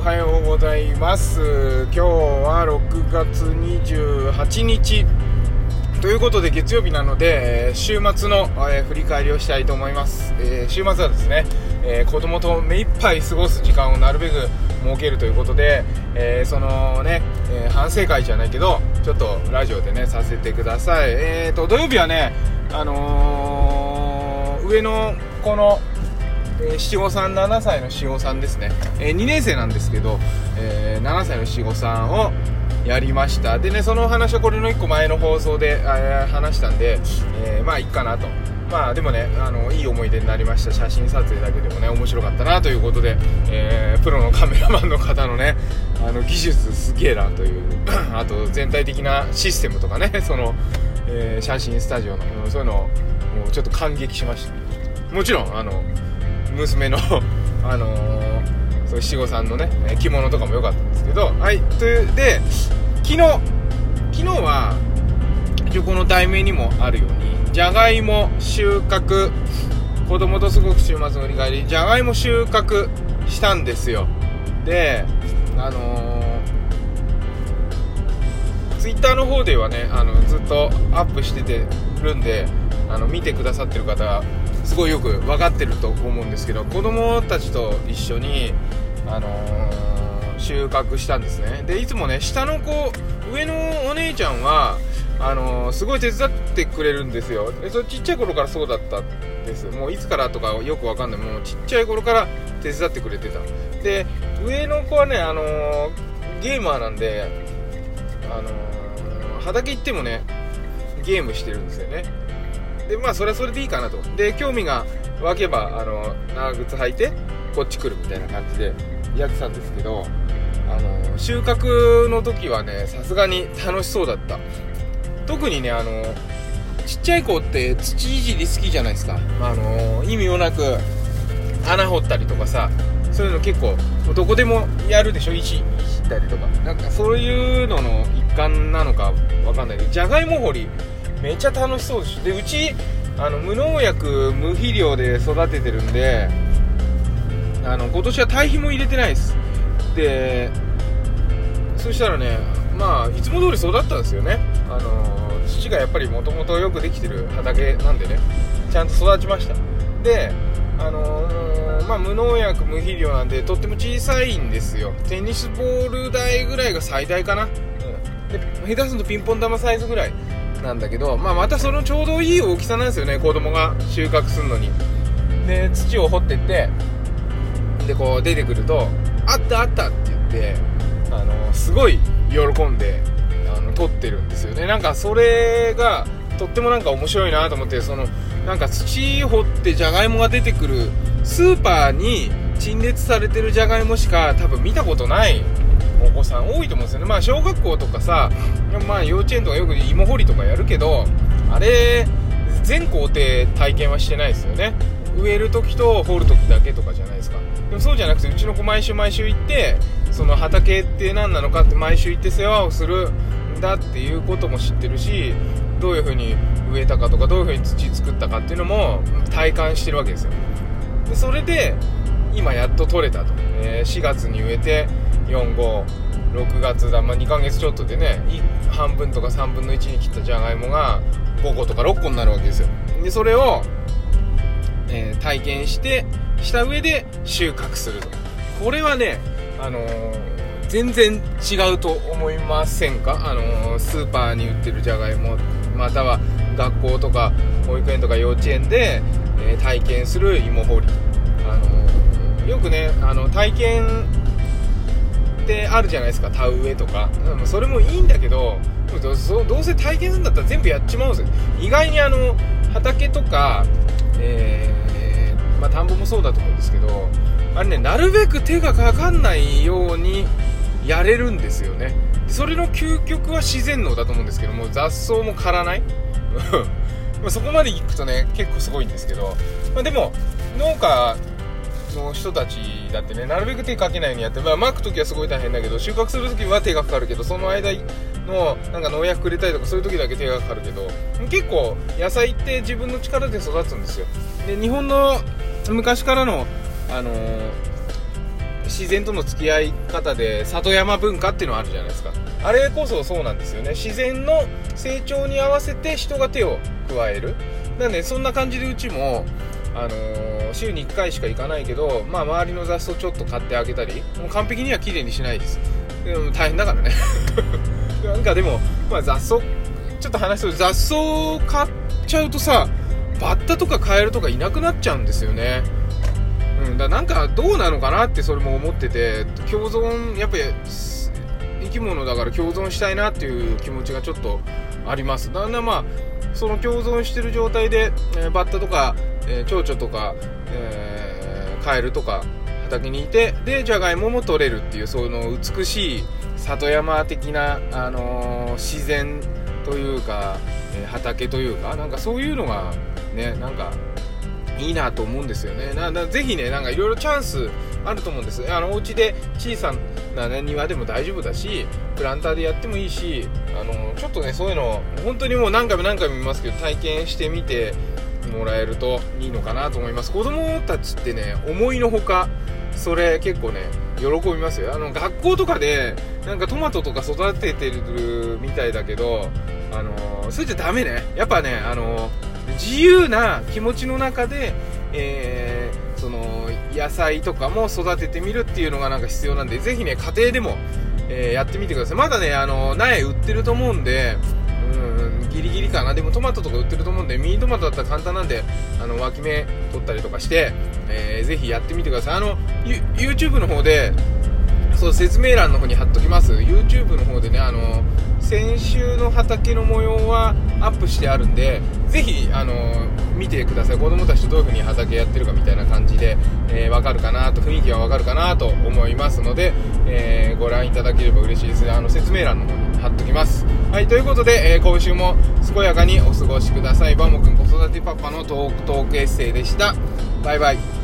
おはようございます。今日は6月28日ということで月曜日なので週末の、振り返りをしたいと思います、え、週末はですね、え、子供と目いっぱい過ごす時間をなるべく設けるということで、えそのね、え反省会じゃないけどちょっとラジオでねさせてください。えーと土曜日はねあの上のこのえ、七五三7歳の七五三ですね、えー、2年生なんですけど、えー、7歳の七五三をやりました。でねその話はこれの1個前の放送で話したんで、えー、まあいいかなと。まあでもねあのいい思い出になりました。写真撮影だけでもね面白かったなということで、えー、プロのカメラマンの方のねあの技術すげえなという あと全体的なシステムとかねその、えー、写真スタジオのそういうのをもうちょっと感激しました。もちろんあの娘の あのー、そう七五三のね着物とかも良かったんですけどはいというで昨日昨日は一応この題名にもあるようにじゃがいも収穫子供とすごく週末の振り返りじゃがいも収穫したんですよ。であのー、ツイッターの方ではねあのずっとアップしててるんであの見てくださってる方すごいよく分かってると思うんですけど子供たちと一緒に、あのー、収穫したんですね。でいつもね下の子上のお姉ちゃんはあのー、すごい手伝ってくれるんですよ。でそちっちゃい頃からそうだったんです。もういつからとかよく分かんない。もうちっちゃい頃から手伝ってくれてた。で上の子はね、あのー、ゲーマーなんで、あの畑行ってもねゲームしてるんですよね。でまあそれはそれでいいかなと。で興味が湧けばあの長靴履いてこっち来るみたいな感じでやってたんですけどあの収穫の時はねさすがに楽しそうだった。特にねあのちっちゃい子って土いじり好きじゃないですか、あの意味もなく穴掘ったりとかさそういうの結構どこでもやるでしょ？石いじったりとか。なんかそういうのの一環なのかわかんないけどじゃがいも掘りめちゃ楽しそうですでうちあの無農薬無肥料で育ててるんであの今年は堆肥も入れてないです。でそしたらねまあいつも通り育ったんですよね。あの土がやっぱりもともとよくできてる畑なんでねちゃんと育ちました。であのー、まあ、無農薬無肥料なんでとっても小さいんですよ。テニスボール台ぐらいが最大かな、うん、で下手するとピンポン玉サイズぐらい。なんだけど、まあ、またそのちょうどいい大きさなんですよね子供が収穫するのにで土を掘ってってでこう出てくると「あったあった!」って言ってあのすごい喜んであの取ってるんですよねなんかそれがとってもなんか面白いなと思ってそのなんか土掘ってじゃがいもが出てくるスーパーに陳列されてるじゃがいもしか多分見たことないお子さん多いと思うんですよね。まあ小学校とかさまあ幼稚園とかよく芋掘りとかやるけどあれ全工程体験はしてないですよね。植える時と掘る時だけとかじゃないですか。でもそうじゃなくてうちの子毎週毎週行ってその畑って何なのかって毎週行って世話をするんだっていうことも知ってるしどういう風に植えたかとかどういう風に土作ったかっていうのも体感してるわけですよ。でそれで今やっと取れたと、えー、4月に植えて456月だ、まあ、2ヶ月ちょっとでね半分とか3分の1に切ったじゃがいもが5個とか6個になるわけですよ。でそれを、えー、体験してした上で収穫すると。これはねあのー、全然違うと思いませんか？あのー、スーパーに売ってるじゃがいもまたは学校とか保育園とか幼稚園で、え体験する芋掘り。よくねあの体験ってあるじゃないですか田植えとか、それもいいんだけどどうせ体験するんだったら全部やっちまおうんですよ意外にあの畑とか、えー、まあ、田んぼもそうだと思うんですけどあれねなるべく手がかかんないようにやれるんですよね。それの究極は自然農だと思うんですけども雑草も刈らない。まそこまで行くとね結構すごいんですけど、まあ、でも農家の人たちだってねなるべく手かけないようにやって、まあ、まく時はすごい大変だけど収穫する時は手がかかるけどその間のなんか農薬くれたりとかそういう時だけ手がかかるけど結構野菜って自分の力で育つんですよ。で日本の昔からの、あのー、自然との付き合い方で里山文化っていうのはあるじゃないですか。あれこそそうなんですよね。自然の成長に合わせて人が手を加える。なんでそんな感じでうちもあのー、週に1回しか行かないけど、まあ、周りの雑草ちょっと買ってあげたりもう完璧には綺麗にしないです。でも大変だからね。なんかでも、まあ、雑草ちょっと話すと雑草買っちゃうとさバッタとかカエルとかいなくなっちゃうんですよね。うん、だなんかどうなのかなってそれも思ってて共存やっぱり生き物だから共存したいなっていう気持ちがちょっとあります。だんだんまあその共存してる状態で、えー、バッタとか、えー、蝶々とか、えー、カエルとか畑にいてでじゃがいもも取れるっていうその美しい里山的な、あのー、自然というか、え畑というかなんかそういうのがねなんかいいなと思うんですよね。ななぜひねなんかいろいろチャンスあると思うんです。あのお家で小さな、ね、庭でも大丈夫だしプランターでやってもいいしあのちょっとねそういうの本当にもう何回も何回も見ますけど体験してみてもらえるといいのかなと思います。子供たちってね思いのほかそれ結構ね喜びますよ。あの学校とかでなんかトマトとか育ててるみたいだけどあのそれじゃダメね。やっぱねあの自由な気持ちの中で、えー、その野菜とかも育ててみるっていうのがなんか必要なんでぜひね家庭でも、えー、やってみてください。まだねあの苗売ってると思うんでギリギリかな。でもトマトとか売ってると思うんでミニトマトだったら簡単なんであの脇芽取ったりとかして、えー、ぜひやってみてください。あの YouTube の方でそう説明欄の方に貼っときます。YouTube の方でねあの先週の畑の模様はアップしてあるんでぜひあの見てください。子供たちとどういう風に畑やってるかみたいな感じで、えー、分かるかなと雰囲気が分かるかなと思いますので、えー、ご覧いただければ嬉しいです。あの説明欄の方に。貼っときます。はいということで、えー、今週も健やかにお過ごしください。バモくん子育てパパのトークトークエッセイでした。バイバイ。